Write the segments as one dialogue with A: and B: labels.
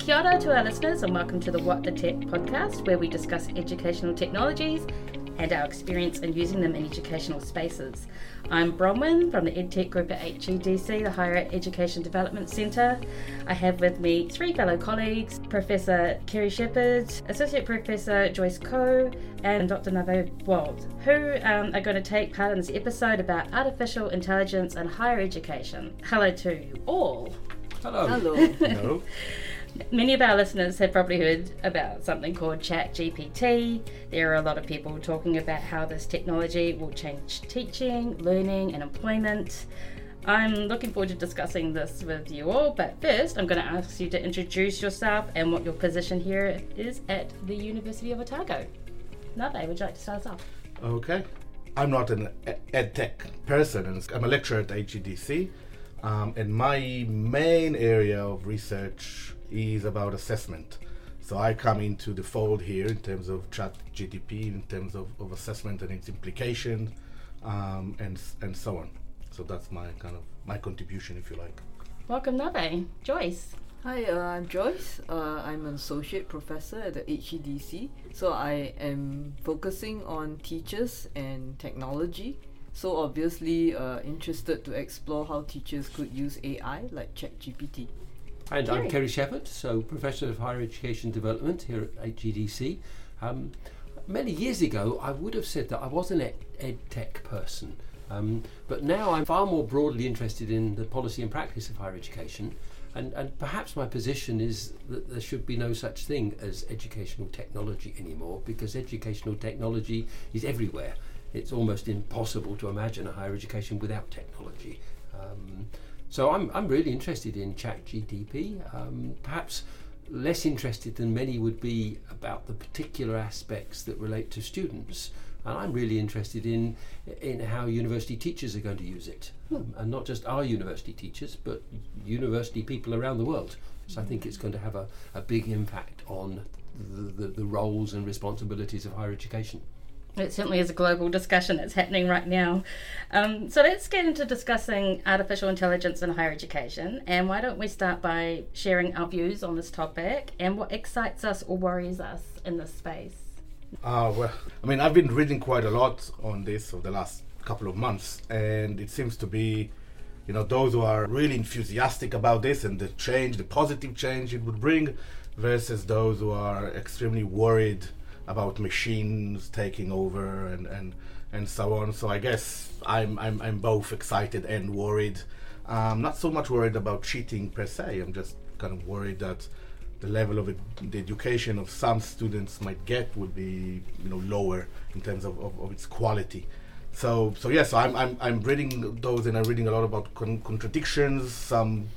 A: Kia ora to our listeners, and welcome to the What the Tech podcast, where we discuss educational technologies and our experience in using them in educational spaces. I'm Bronwyn from the EdTech group at HEDC, the Higher Education Development Centre. I have with me three fellow colleagues Professor Kerry Shepherd, Associate Professor Joyce Koh, and Dr. Nave Wald, who um, are going to take part in this episode about artificial intelligence and higher education. Hello to you all.
B: Hello.
C: Hello.
B: Hello.
A: Many of our listeners have probably heard about something called ChatGPT. There are a lot of people talking about how this technology will change teaching, learning, and employment. I'm looking forward to discussing this with you all, but first I'm going to ask you to introduce yourself and what your position here is at the University of Otago. Nave, would you like to start us off?
B: Okay. I'm not an ed tech person, I'm a lecturer at HEDC. Um, and my main area of research is about assessment. So I come into the fold here in terms of chat GTP, in terms of, of assessment and its implications, um, and and so on. So that's my kind of my contribution, if you like.
A: Welcome, Nave. Joyce.
C: Hi, uh, I'm Joyce. Uh, I'm an associate professor at the HEDC. So I am focusing on teachers and technology. So obviously uh, interested to explore how teachers could use AI like ChatGPT.
D: And
A: Kerry.
D: I'm Kerry Shepherd, so Professor of Higher Education Development here at HEDC. Um, many years ago, I would have said that I was an ed, ed tech person, um, but now I'm far more broadly interested in the policy and practice of higher education. And, and perhaps my position is that there should be no such thing as educational technology anymore because educational technology is everywhere. It's almost impossible to imagine a higher education without technology. Um, so I'm, I'm really interested in ChatGTP, um, perhaps less interested than many would be about the particular aspects that relate to students. And I'm really interested in, in how university teachers are going to use it. Um, and not just our university teachers, but university people around the world. So I think it's going to have a, a big impact on the, the, the roles and responsibilities of higher education.
A: It certainly is a global discussion that's happening right now. Um, so let's get into discussing artificial intelligence in higher education. And why don't we start by sharing our views on this topic and what excites us or worries us in this space?
B: Uh, well, I mean, I've been reading quite a lot on this over the last couple of months, and it seems to be, you know, those who are really enthusiastic about this and the change, the positive change it would bring, versus those who are extremely worried about machines taking over and and and so on. So I guess I'm I'm I'm both excited and worried. Um, not so much worried about cheating per se. I'm just kind of worried that the level of ed- the education of some students might get would be you know lower in terms of, of, of its quality. So so yes, I'm, I'm I'm reading those and I'm reading a lot about con- contradictions. Some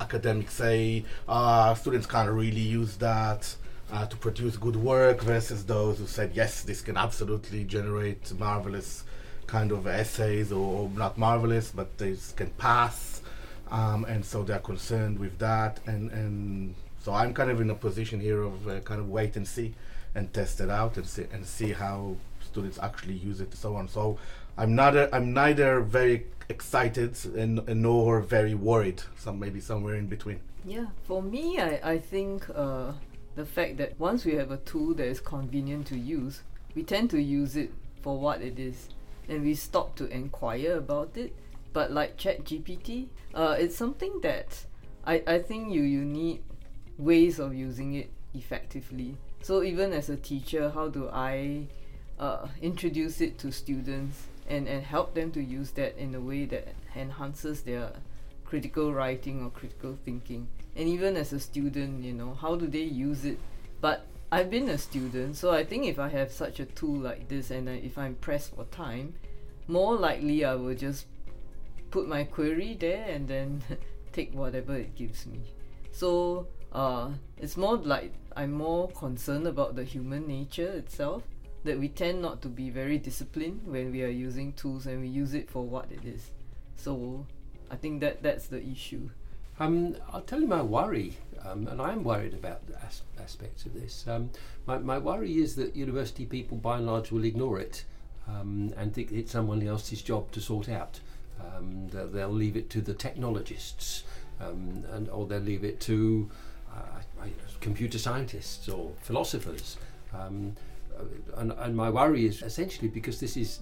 B: academics say uh, students can't really use that uh, to produce good work versus those who said yes, this can absolutely generate marvelous kind of essays or, or not marvelous, but they can pass. Um, and so they're concerned with that and and so I'm kind of in a position here of uh, kind of wait and see and test it out and see and see how students actually use it and so on. So I'm neither I'm neither very excited and, and nor very worried. Some maybe somewhere in between.
C: Yeah, for me, I, I think uh, the fact that once we have a tool that is convenient to use, we tend to use it for what it is and we stop to inquire about it. But like ChatGPT, uh, it's something that I, I think you, you need ways of using it effectively. So even as a teacher, how do I uh, introduce it to students and, and help them to use that in a way that enhances their critical writing or critical thinking? And even as a student, you know, how do they use it? But I've been a student, so I think if I have such a tool like this and I, if I'm pressed for time, more likely I will just put my query there and then take whatever it gives me. So uh, it's more like I'm more concerned about the human nature itself. That we tend not to be very disciplined when we are using tools and we use it for what it is. So I think that that's the issue.
D: Um, I'll tell you my worry, um, and I am worried about as- aspects of this. Um, my, my worry is that university people, by and large, will ignore it um, and think it's someone else's job to sort out. Um, they'll, leave it to the technologists, um, and or they'll leave it to uh, computer scientists or philosophers. Uh, and, and, my worry is essentially because this is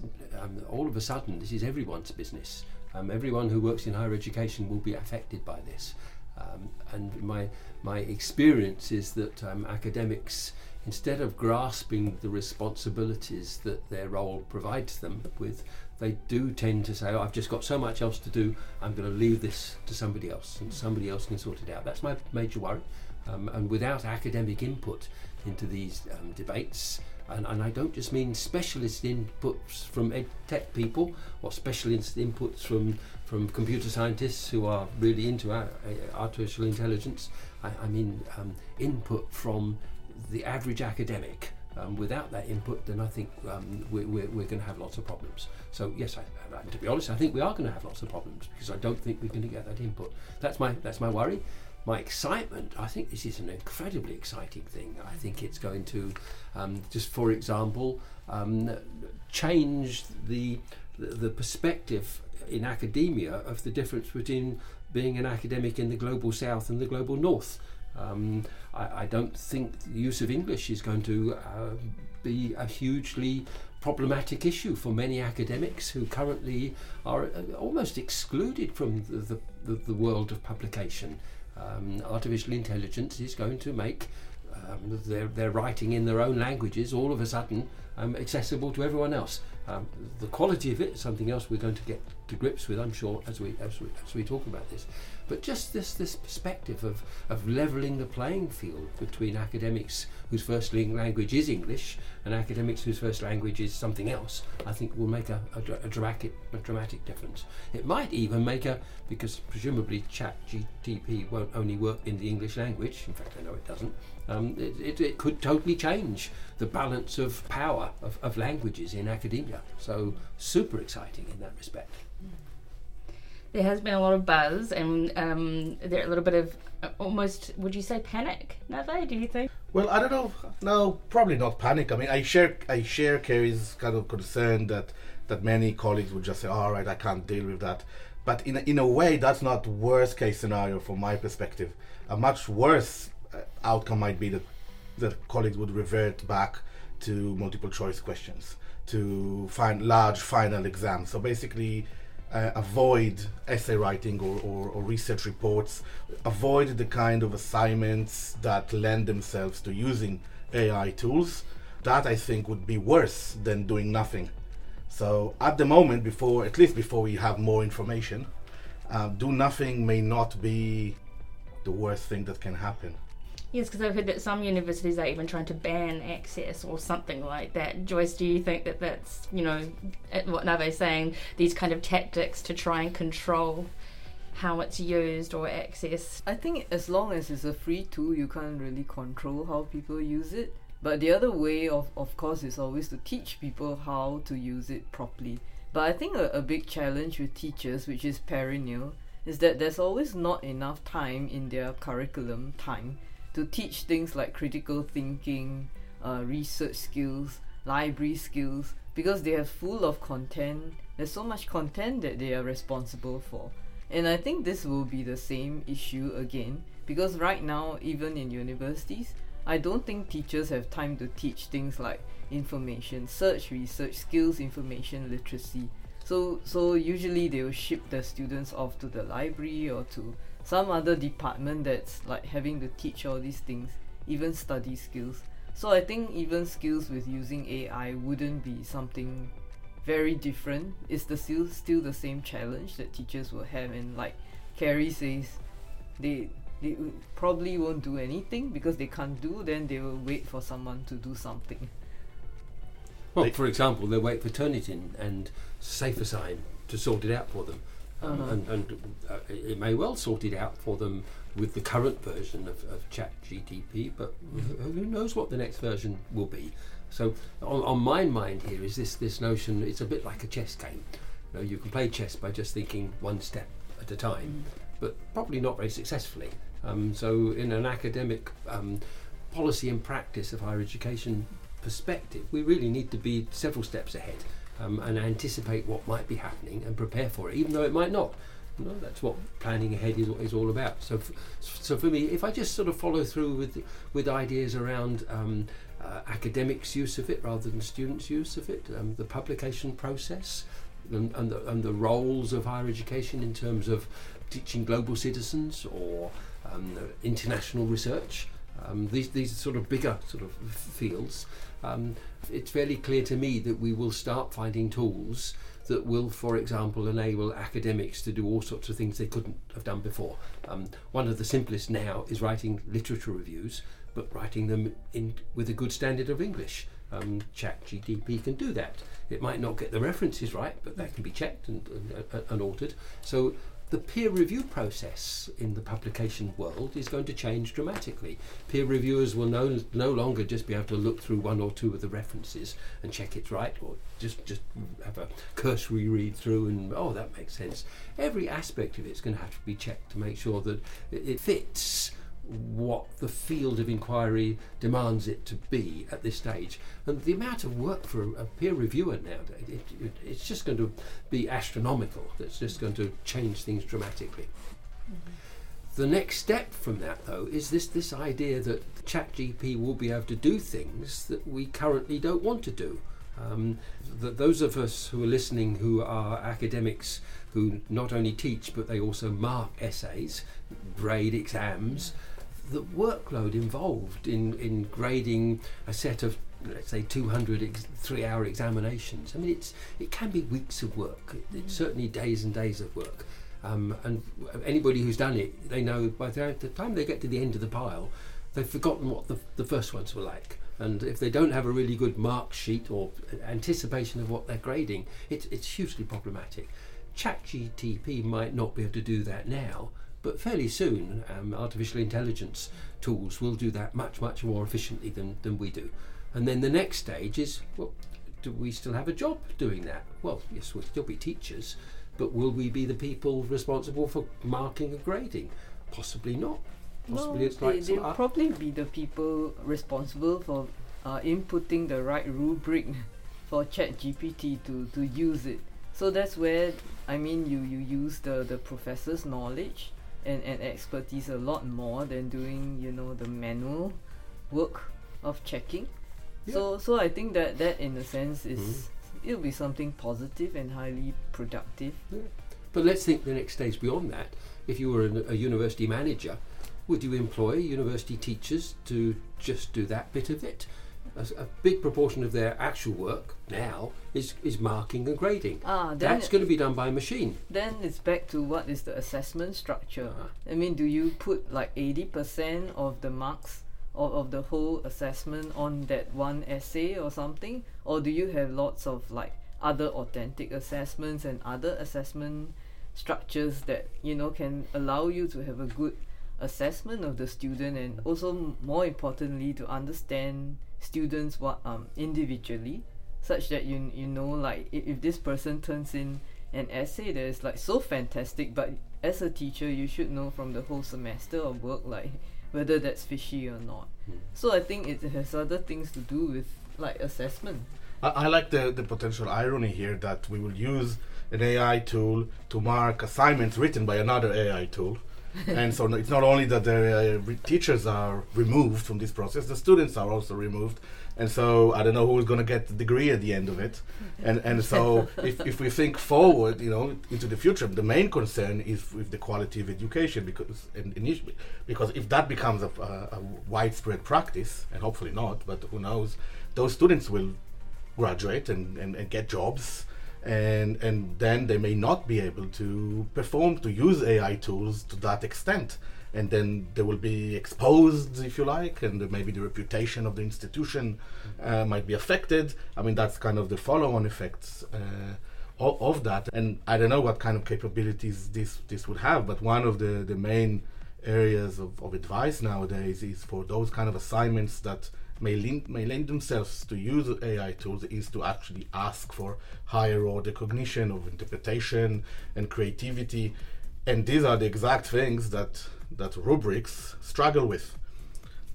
D: all of a sudden this is everyone's business. Um, everyone who works in higher education will be affected by this. Um, and my my experience is that um, academics, instead of grasping the responsibilities that their role provides them with, they do tend to say, oh, I've just got so much else to do, I'm going to leave this to somebody else, and somebody else can sort it out. That's my major worry. Um, and without academic input into these um, debates, and, and, I don't just mean specialist inputs from ed tech people or specialist inputs from, from computer scientists who are really into artificial intelligence. I, I mean um, input from the average academic. Um, without that input, then I think um, we're, we're, we're going to have lots of problems. So yes, I, I, to be honest, I think we are going to have lots of problems because I don't think we're going to get that input. That's my that's my worry. My excitement. I think this is an incredibly exciting thing. I think it's going to, um, just for example, um, change the the perspective in academia of the difference between being an academic in the global south and the global north. Um, I, I, don't think the use of English is going to uh, be a hugely problematic issue for many academics who currently are uh, almost excluded from the, the, the world of publication. Um, artificial intelligence is going to make um, their, their writing in their own languages all of a sudden um, accessible to everyone else. Um, the quality of it is something else we're going to get to grips with, I'm sure, as we as we, as we talk about this. But just this this perspective of, of levelling the playing field between academics whose first language is English and academics whose first language is something else, I think will make a, a, a dramatic a dramatic difference. It might even make a because presumably Chat GTP won't only work in the English language. In fact, I know it doesn't. Um, it, it, it, could totally change the balance of power of, of languages in academia. So super exciting in that respect
A: there has been a lot of buzz and um, there a little bit of uh, almost would you say panic Nave do you think?
B: Well I don't know no probably not panic. I mean I share I share Kerry's kind of concern that that many colleagues would just say all right I can't deal with that. But in a, in a way that's not worst case scenario from my perspective. A much worse uh, outcome might be that that colleagues would revert back to multiple choice questions to find large final exams. So basically uh, avoid essay writing or, or, or, research reports, avoid the kind of assignments that lend themselves to using AI tools. That I think would be worse than doing nothing. So at the moment, before at least before we have more information, uh, do nothing may not be the worst thing that can happen.
A: Yes, because I've heard that some universities are even trying to ban access or something like that. Joyce, do you think that that's, you know, eh, what Nave's saying, these kind of tactics to try and control how it's used or access?
C: I think as long as it's a free tool, you can't really control how people use it. But the other way, of, of course, is always to teach people how to use it properly. But I think a, a big challenge with teachers, which is perennial, is that there's always not enough time in their curriculum time to teach things like critical thinking, uh, research skills, library skills, because they are full of content. There's so much content that they are responsible for. And I think this will be the same issue again, because right now, even in universities, I don't think teachers have time to teach things like information, search, research, skills, information literacy. So, so usually they will ship the students off to the library or to some other department that's like having to teach all these things, even study skills. So I think even skills with using AI wouldn't be something very different. It's the still still the same challenge that teachers will have and like Kerry says they they probably won't do anything because they can't do then they will wait for someone to do something.
D: Well, for example, they wait for Turnitin and SafeAssign to sort it out for them. Uh-huh. and, and uh, it may well sort it out for them with the current version of, of Chat GTP, but who knows what the next version will be. So on, on, my mind here is this this notion. It's a bit like a chess game. You, know, you can play chess by just thinking one step at a time, mm. but probably not very successfully. Um, so in an academic um, policy and practice of higher education perspective, we really need to be several steps ahead um, and anticipate what might be happening and prepare for it, even though it might not. You know, that's what planning ahead is, is all about. So, f- so for me, if I just sort of follow through with with ideas around um, uh, academics' use of it rather than students' use of it, um, the publication process, and, and, the, and the roles of higher education in terms of teaching global citizens or um, international research. Um, these these sort of bigger sort of fields. Um, it's fairly clear to me that we will start finding tools that will, for example, enable academics to do all sorts of things they couldn't have done before. Um, one of the simplest now is writing literature reviews, but writing them in with a good standard of English. Um, ChatGTP can do that. It might not get the references right, but that can be checked and, and, and altered. So the peer review process in the publication world is going to change dramatically. Peer reviewers will no, no longer just be able to look through one or two of the references and check it's right, or just, just have a cursory read through and, oh, that makes sense. Every aspect of it's going to have to be checked to make sure that it, it fits what the field of inquiry demands it to be at this stage. And the amount of work for a, a peer reviewer nowadays, it, it, it's just going to be astronomical. It's just going to change things dramatically. Mm-hmm. The next step from that, though, is this, this idea that ChatGPT will be able to do things that we currently don't want to do. Um, that those of us who are listening who are academics who not only teach but they also mark essays, grade exams, the workload involved in, in grading a set of let's say 200 ex- three hour examinations. I mean it's it can be weeks of work. It's certainly days and days of work. Um, and anybody who's done it they know by the time they get to the end of the pile they've forgotten what the, the first ones were like. And if they don't have a really good mark sheet or anticipation of what they're grading it's, it's hugely problematic. ChatGTP might not be able to do that now but fairly soon, um, artificial intelligence tools will do that much, much more efficiently than, than we do. And then the next stage is well, do we still have a job doing that? Well, yes, we'll still be teachers, but will we be the people responsible for marking and grading? Possibly not. Possibly
C: no,
D: it's like
C: they, will probably be the people responsible for uh, inputting the right rubric for ChatGPT to, to use it. So that's where I mean you, you use the, the professor's knowledge and, and expertise a lot more than doing you know the manual work of checking yeah. so so i think that that in a sense is mm-hmm. it'll be something positive and highly productive
D: yeah. but let's think the next stage beyond that if you were a, a university manager would you employ university teachers to just do that bit of it a, a, big proportion of their actual work now is, is marking and grading. Ah, That's going to be done by machine.
C: Then it's back to what is the assessment structure. Uh-huh. I mean, do you put like 80% of the marks of, of the whole assessment on that one essay or something? Or do you have lots of like other authentic assessments and other assessment structures that, you know, can allow you to have a good assessment of the student and also more importantly to understand students what um individually such that you you know like if, if this person turns in an essay that is like so fantastic but as a teacher you should know from the whole semester of work like whether that's fishy or not. Mm. so i think it has other things to do with like assessment.
B: I, I like the, the potential irony here that we will use an ai tool to mark assignments written by another ai tool and so it's not only that the uh, re- teachers are removed from this process, the students are also removed. And so I don't know who's going to get the degree at the end of it. And and so if, if we think forward, you know, into the future, the main concern is with the quality of education because initially, because if that becomes a, a, a widespread practice, and hopefully not, but who knows, those students will graduate and, and, and get jobs and and then they may not be able to perform to use AI tools to that extent. And then they will be exposed if you like and maybe the reputation of the institution uh, might be affected. I mean that's kind of the follow-on effects uh, of, of, that. And i don't know what kind of capabilities this this would have but one of the the main areas of, of advice nowadays is for those kind of assignments that may, link, may lend themselves to use AI tools is to actually ask for higher order cognition of interpretation and creativity. And these are the exact things that, that rubrics struggle with.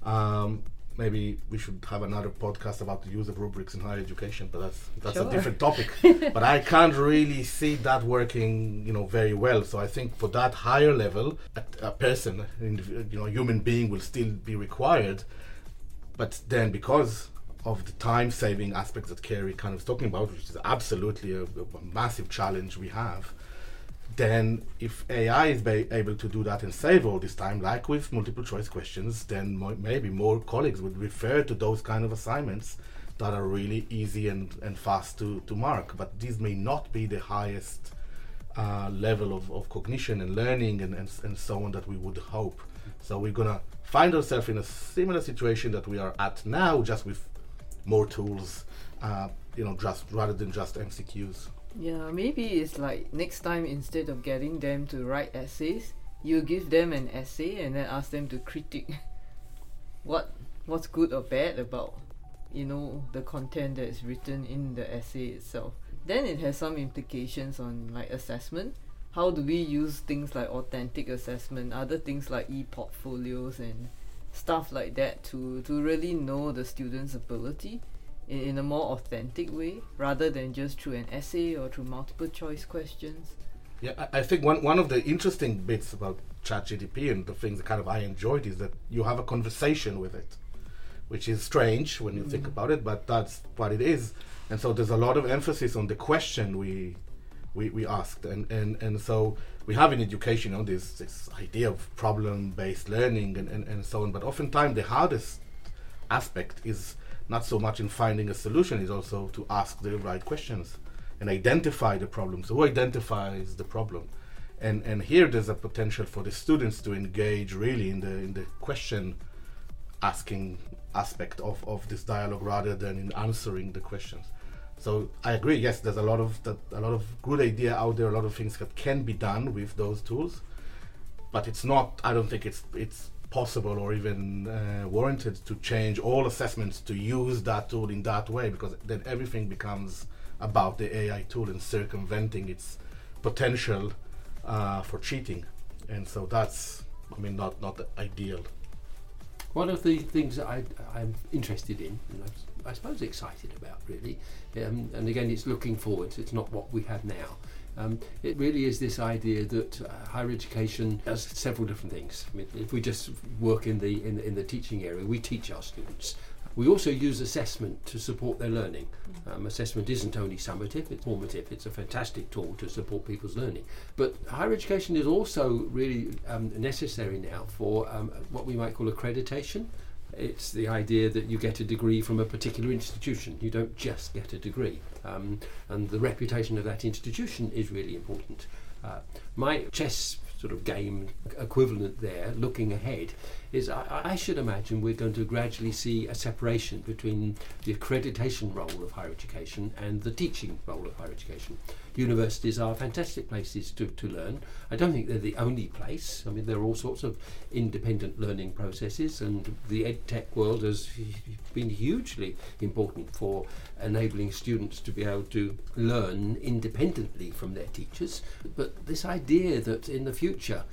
B: Um, maybe we should have another podcast about the use of rubrics in higher education, but that's that's
A: Sure.
B: a different topic. but I can't really see that working, you know, very well. So I think for that higher level, a, a person, you know, a human being will still be required. But then because of the time-saving aspects that Kerry kind of talking about, which is absolutely a, a massive challenge we have, then if AI is able to do that and save all this time, like with multiple choice questions, then mo- maybe more colleagues would refer to those kind of assignments that are really easy and, and fast to, to mark. But these may not be the highest uh, level of, of cognition and learning and, and, and so on that we would hope. So we're going to find ourselves in a similar situation that we are at now, just with more tools, uh, you know, just rather than just MCQs.
C: Yeah, maybe it's like next time instead of getting them to write essays, you give them an essay and then ask them to critique what what's good or bad about you know the content that is written in the essay itself. Then it has some implications on like assessment. How do we use things like authentic assessment, other things like e-portfolios and stuff like that to to really know the student's ability in, in a more authentic way rather than just through an essay or through multiple choice questions.
B: Yeah, I, I think one, one of the interesting bits about ChatGTP and the things that kind of I enjoyed is that you have a conversation with it, which is strange when you think mm. about it, but that's what it is. And so there's a lot of emphasis on the question we we, we asked, and, and, and so we have in education, you know, this this idea of problem based learning and, and, and so on. But oftentimes the hardest aspect is not so much in finding a solution, is also to ask the right questions and identify the problem. So who identifies the problem? And and here there's a potential for the students to engage really in the in the question asking aspect of, of this dialogue rather than in answering the questions. So I agree. Yes, there's a lot of a lot of good idea out there. A lot of things that can be done with those tools, but it's not. I don't think it's it's possible or even uh, warranted to change all assessments to use that tool in that way because then everything becomes about the AI tool and circumventing its potential uh, for cheating, and so that's I mean not not ideal.
D: One of the things that I, I'm interested in, and I, I suppose excited about really, um, and again it's looking forwards, it's not what we have now. Um, it really is this idea that uh, higher education does several different things. I mean, if we just work in the, in, in the teaching area, we teach our students. We also use assessment to support their learning. Um, assessment isn't only summative, it's formative. It's a fantastic tool to support people's learning. But higher education is also really um, necessary now for um, what we might call accreditation. It's the idea that you get a degree from a particular institution. You don't just get a degree. Um, and the reputation of that institution is really important. Uh, my chess sort of game equivalent there, looking ahead, is I, I should imagine we're going to gradually see a separation between the accreditation role of higher education and the teaching role of higher education. Universities are fantastic places to, to learn. I don't think they're the only place. I mean, there are all sorts of independent learning processes, and the ed tech world has been hugely important for enabling students to be able to learn independently from their teachers. But this idea that in the future,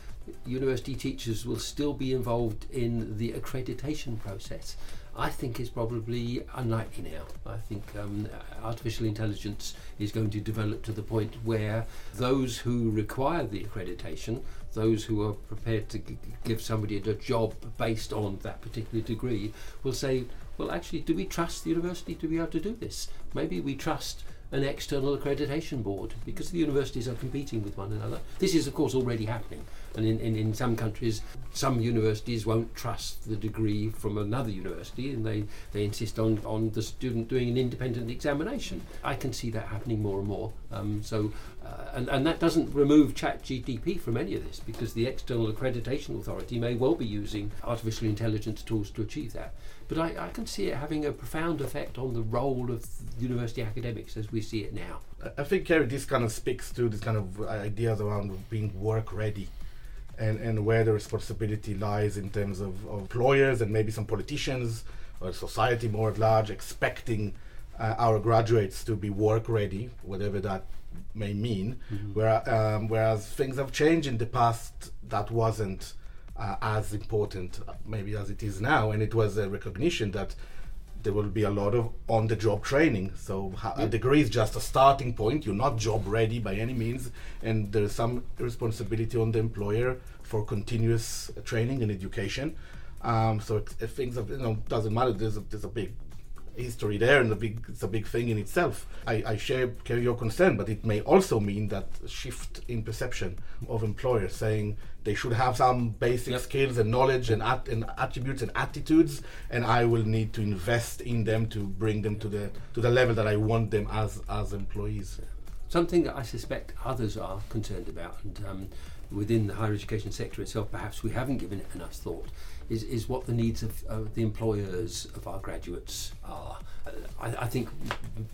D: university teachers will still be involved in the accreditation process. I think is probably unlikely now. I think um, artificial intelligence is going to develop to the point where those who require the accreditation, those who are prepared to g- give somebody a job based on that particular degree, will say, well, actually, do we trust the university to be able to do this? Maybe we trust an external accreditation board because the universities are competing with one another. This is, of course, already happening. And in, in, in some countries, some universities won't trust the degree from another university and they, they insist on, on the student doing an independent examination. I can see that happening more and more. Um, so, uh, and, and that doesn't remove ChatGTP from any of this because the external accreditation authority may well be using artificial intelligence tools to achieve that. But I, I can see it having a profound effect on the role of university academics as we see it now.
B: I- I think, Kerry, this kind of speaks to this kind of ideas around being work ready and, and where the responsibility lies in terms of, of employers and maybe some politicians or society more at large expecting uh, our graduates to be work ready, whatever that may mean. Where, um, whereas things have changed in the past, that wasn't uh, as important, uh, maybe as it is now. And it was a recognition that there will be a lot of on-the-job training. So a degree is just a starting point. You're not job ready by any means, and there's some responsibility on the employer for continuous uh, training and education. Um, so it, if things have, you know doesn't matter. There's a, there's a big history there and a big it's a big thing in itself. I, I share Kerry your concern, but it may also mean that shift in perception of employers saying they should have some basic
D: Yep.
B: skills and knowledge and, at, and attributes and attitudes, and I will need to invest in them to bring them to the to the level that I want them as as employees.
D: Something that I suspect others are concerned about, and um, within the higher education sector itself, perhaps we haven't given it enough thought, is, is what the needs of uh, the employers of our graduates are. I, I think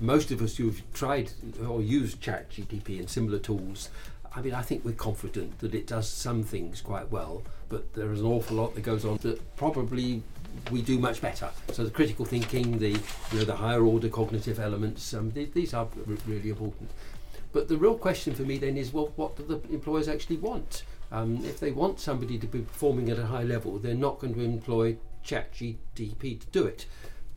D: most of us who've tried or used ChatGTP and similar tools, I mean, I think we're confident that it does some things quite well, but there is an awful lot that goes on that probably we do much better. So the critical thinking, the you know the higher order cognitive elements, um, th- these are r- really important. But the real question for me then is, well, what do the employers actually want? Um, if they want somebody to be performing at a high level, they're not going to employ ChatGTP to do it.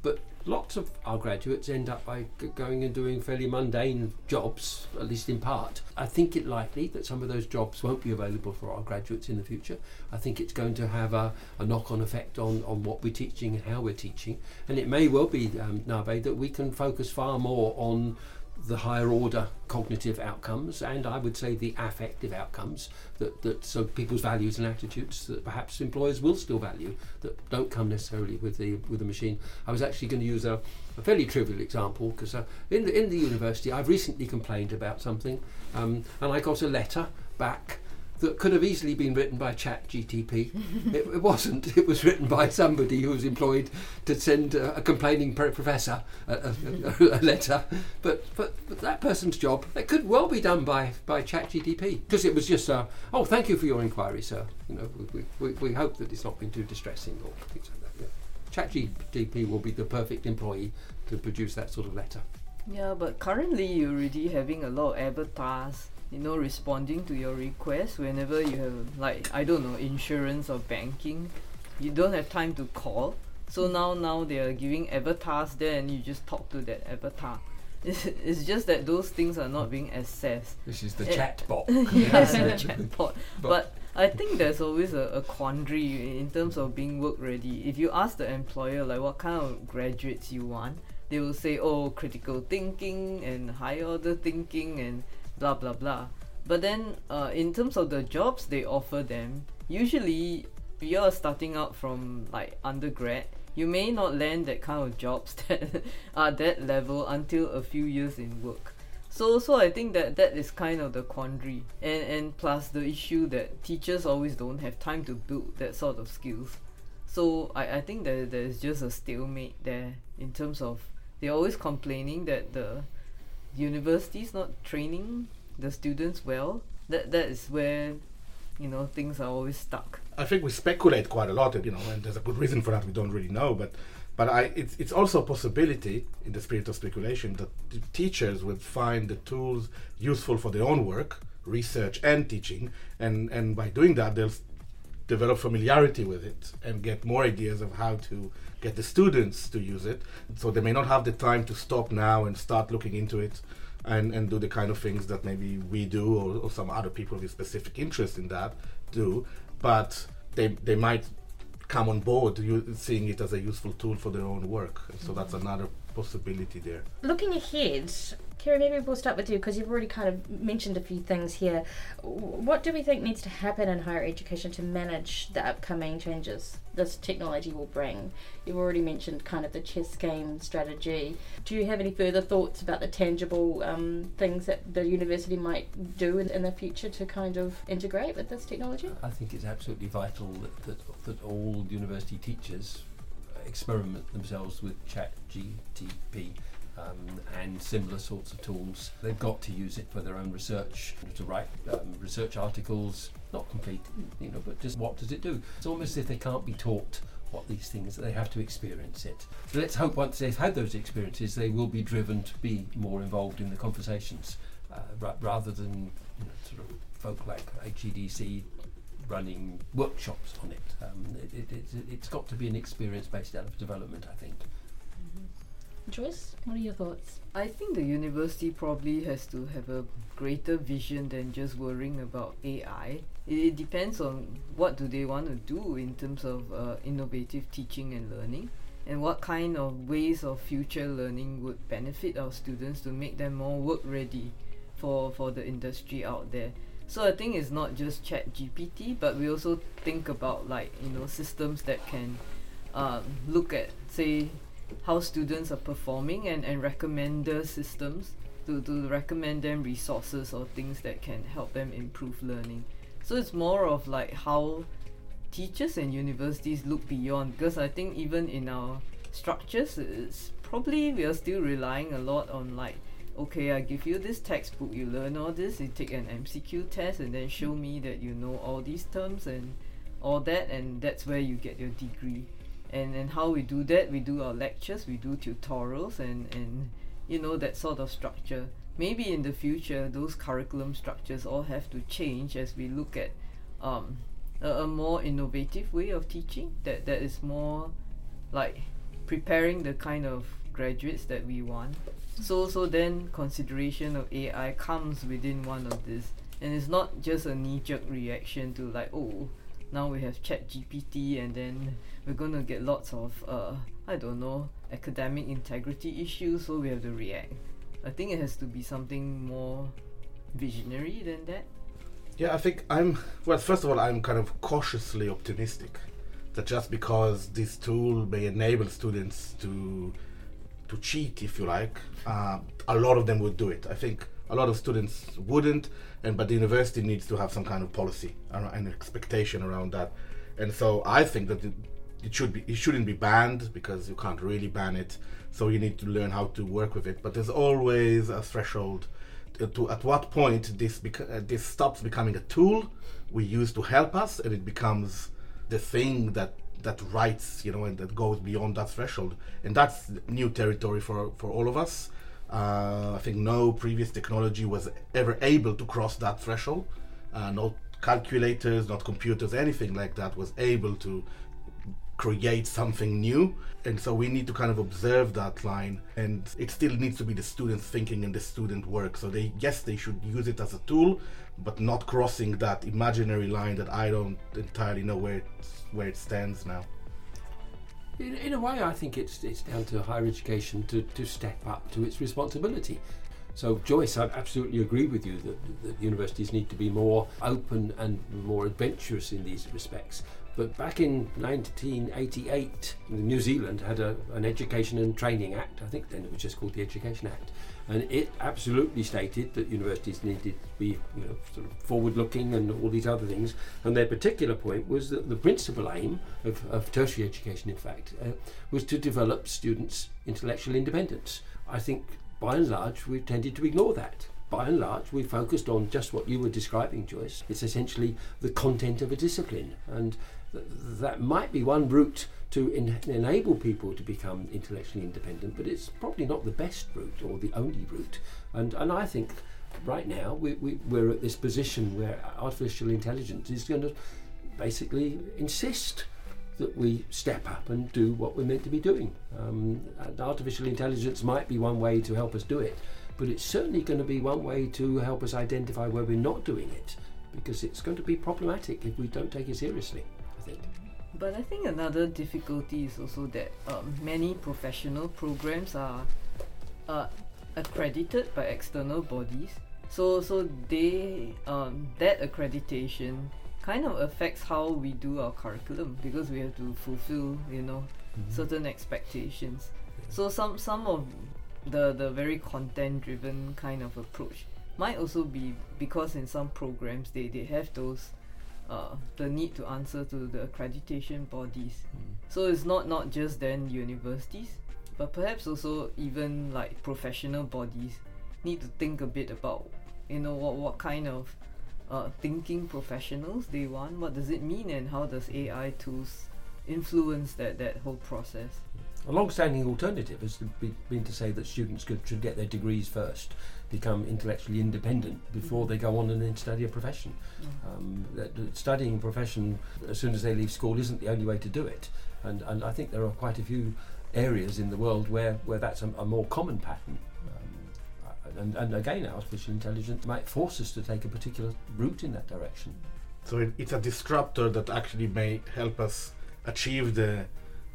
D: But lots of our graduates end up by g- going and doing fairly mundane jobs, at least in part. I think it likely that some of those jobs won't be available for our graduates in the future. I think it's going to have a, a knock-on effect on, on what we're teaching and how we're teaching. And it may well be, um, Nave, that we can focus far more on the higher order cognitive outcomes and I would say the affective outcomes that, that so people's values and attitudes that perhaps employers will still value that don't come necessarily with the with the machine. I was actually going to use a, a fairly trivial example because uh, in the in the university I've recently complained about something um, and I got a letter back that could have easily been written by ChatGTP. it, it wasn't. It was written by somebody who was employed to send a, a complaining professor a, a, a, a letter. But, but but that person's job that could well be done by by ChatGTP because it was just uh, oh thank you for your inquiry, sir. You know we, we, we hope that it's not been too distressing or things like that. Yeah. ChatGTP will be the perfect employee to produce that sort of letter.
C: Yeah, but currently you're already having a lot of avatars, you know, responding to your requests whenever you have, like, I don't know, insurance or banking. You don't have time to call. So now, now they are giving avatars there and you just talk to that avatar. It's, it's just that those things are not being assessed.
D: This is the
C: Eh,
D: chat bot.
C: the chatbot.
D: But-
C: But I think there's always a, a quandary in terms of being work ready. If you ask the employer like what kind of graduates you want, they will say, oh, critical thinking and high order thinking and blah blah blah. But then, uh, in terms of the jobs they offer them, usually you're starting out from like undergrad, you may not land that kind of jobs that are that level until a few years in work. So so I think that that is kind of the quandary. And and plus the issue that teachers always don't have time to build that sort of skills. So I, I think that there's just a stalemate there in terms of they're always complaining that the university's not training the students well. That that is where you know things are always stuck.
B: I think we speculate quite a lot, you know, and there's a good reason for that. We don't really know, but but I it's it's also a possibility in the spirit of speculation that teachers would find the tools useful for their own work, research and teaching, and and by doing that they'll develop familiarity with it and get more ideas of how to get the students to use it. So they may not have the time to stop now and start looking into it and, and do the kind of things that maybe we do or, or some other people with specific interest in that do. But they, they might come on board seeing it as a useful tool for their own work. And so that's mm-hmm. another possibility there.
A: Looking ahead, Kerry, maybe we'll start with you because you've already kind of mentioned a few things here. What do we think needs to happen in higher education to manage the upcoming changes this technology will bring? You've already mentioned kind of the chess game strategy. Do you have any further thoughts about the tangible um, things that the university might do in, in the future to kind of integrate with this technology?
D: I think it's absolutely vital that, that, that all university teachers experiment themselves with ChatGTP um, and similar sorts of tools. They've got to use it for their own research, to write um, research articles, not complete, you know, but just what does it do? It's almost as if they can't be taught what these things, they have to experience it. So let's hope once they've had those experiences, they will be driven to be more involved in the conversations uh, ra- rather than you know, sort of folk like HEDC running workshops on it. Um, it, it, it's, it's got to be an experience-based development, I think.
A: Joyce, what are your thoughts?
C: I think the university probably has to have a greater vision than just worrying about AI. It, it depends on what do they want to do in terms of uh, innovative teaching and learning and what kind of ways of future learning would benefit our students to make them more work ready for, for the industry out there. So I think it's not just chat GPT, but we also think about like, you know, systems that can um, look at, say, how students are performing and, and recommend the systems to, to recommend them resources or things that can help them improve learning. So it's more of like how teachers and universities look beyond because I think even in our structures it's probably we are still relying a lot on like okay I give you this textbook you learn all this you take an MCQ test and then show me that you know all these terms and all that and that's where you get your degree. And and how we do that we do our lectures we do tutorials and and you know that sort of structure. Maybe in the future those curriculum structures all have to change as we look at um, a, a more innovative way of teaching that that is more like preparing the kind of graduates that we want so so then consideration of AI comes within one of this and it's not just a knee-jerk reaction to like oh now we have chat gpt and then we're going to get lots of uh, i don't know academic integrity issues so we have to react i think it has to be something more visionary than that
B: Yeah, I think I'm. Well, first of all, I'm kind of cautiously optimistic that just because this tool may enable students to to cheat, if you like, uh, a lot of them would do it. I think a lot of students wouldn't, and but the university needs to have some kind of policy and an expectation around that. And so I think that it, it should be it shouldn't be banned because you can't really ban it. So you need to learn how to work with it. But there's always a threshold to, to at what point this bec- uh, this stops becoming a tool we use to help us and it becomes the thing that that writes you know and that goes beyond that threshold. And that's new territory for for all of us. Uh, I think no previous technology was ever able to cross that threshold. Uh, no calculators not computers anything like that was able to create something new. And so we need to kind of observe that line. And it still needs to be the students thinking and the student work. So they yes they should use it as a tool but not crossing that imaginary line that i don't entirely know where where it stands now
D: In, in a way, I think it's it's down to higher education to, to step up to its responsibility. So, Joyce, I absolutely agree with you that, that universities need to be more open and more adventurous in these respects. But back in 1988, New Zealand had a, an Education and Training Act. I think then it was just called the Education Act, and it absolutely stated that universities needed to be, you know, sort of forward-looking and all these other things. And their particular point was that the principal aim of, of tertiary education, in fact, uh, was to develop students' intellectual independence. I think, by and large, we've tended to ignore that by and large, we focused on just what you were describing, Joyce. It's essentially the content of a discipline, and th- that might be one route to en- enable people to become intellectually independent, but it's probably not the best route or the only route. And and I think right now we, we, we're at this position where artificial intelligence is going to basically insist that we step up and do what we're meant to be doing. Um, artificial intelligence might be one way to help us do it, but it's certainly going to be one way to help us identify where we're not doing it, because it's going to be problematic if we don't take it seriously, I think.
C: But I think another difficulty is also that um, many professional programs are uh, accredited by external bodies. So so they um, that accreditation kind of affects how we do our curriculum because we have to fulfill you know certain expectations. So some some of the the very content driven kind of approach might also be because in some programs they, they have those uh, the need to answer to the accreditation bodies. So it's not not just then universities, but perhaps also even like professional bodies need to think a bit about you know what what kind of uh, thinking professionals they want. What does it mean, and how does AI tools influence that that whole process?
D: A long-standing alternative has been to say that students could, should get their degrees first, become intellectually independent before they go on and then study a profession. Um, that, that studying a profession as soon as they leave school isn't the only way to do it, and, and I think there are quite a few areas in the world where, where that's a, a more common pattern. Um, uh, and, and again, artificial intelligence might force us to take a particular route in that direction.
B: So it, it's a disruptor that actually may help us achieve the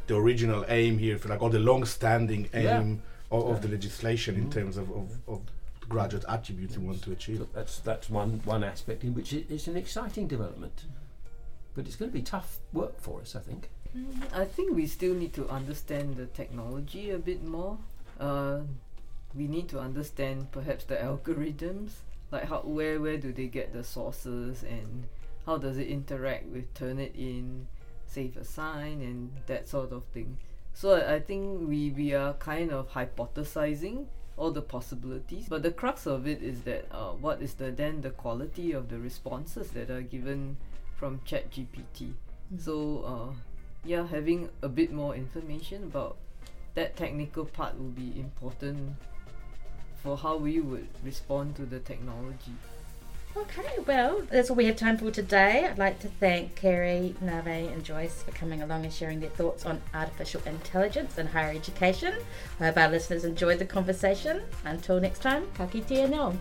B: the original aim here, for like all the long-standing aim
D: Yeah.
B: of, of
D: Yeah.
B: the legislation in
D: Mhm.
B: terms of, of, of graduate attributes you want to achieve.
D: So that's that's one one aspect in which it, it's an exciting development, but it's going to be tough work for us, I think.
C: I think we still need to understand the technology a bit more. Uh, we need to understand perhaps the algorithms, like how where where do they get the sources and how does it interact with Turnitin, SafeAssign and that sort of thing. So I, I think we, we are kind of hypothesizing all the possibilities, but the crux of it is that uh, what is the then the quality of the responses that are given from ChatGPT. So uh, yeah, having a bit more information about that technical part will be important for how we would respond to the technology.
A: Okay, well, that's all we have time for today. I'd like to thank Kerry, Dave, and Joyce for coming along and sharing their thoughts on artificial intelligence and higher education. I hope our listeners enjoyed the conversation. Until next time, ka kite anō.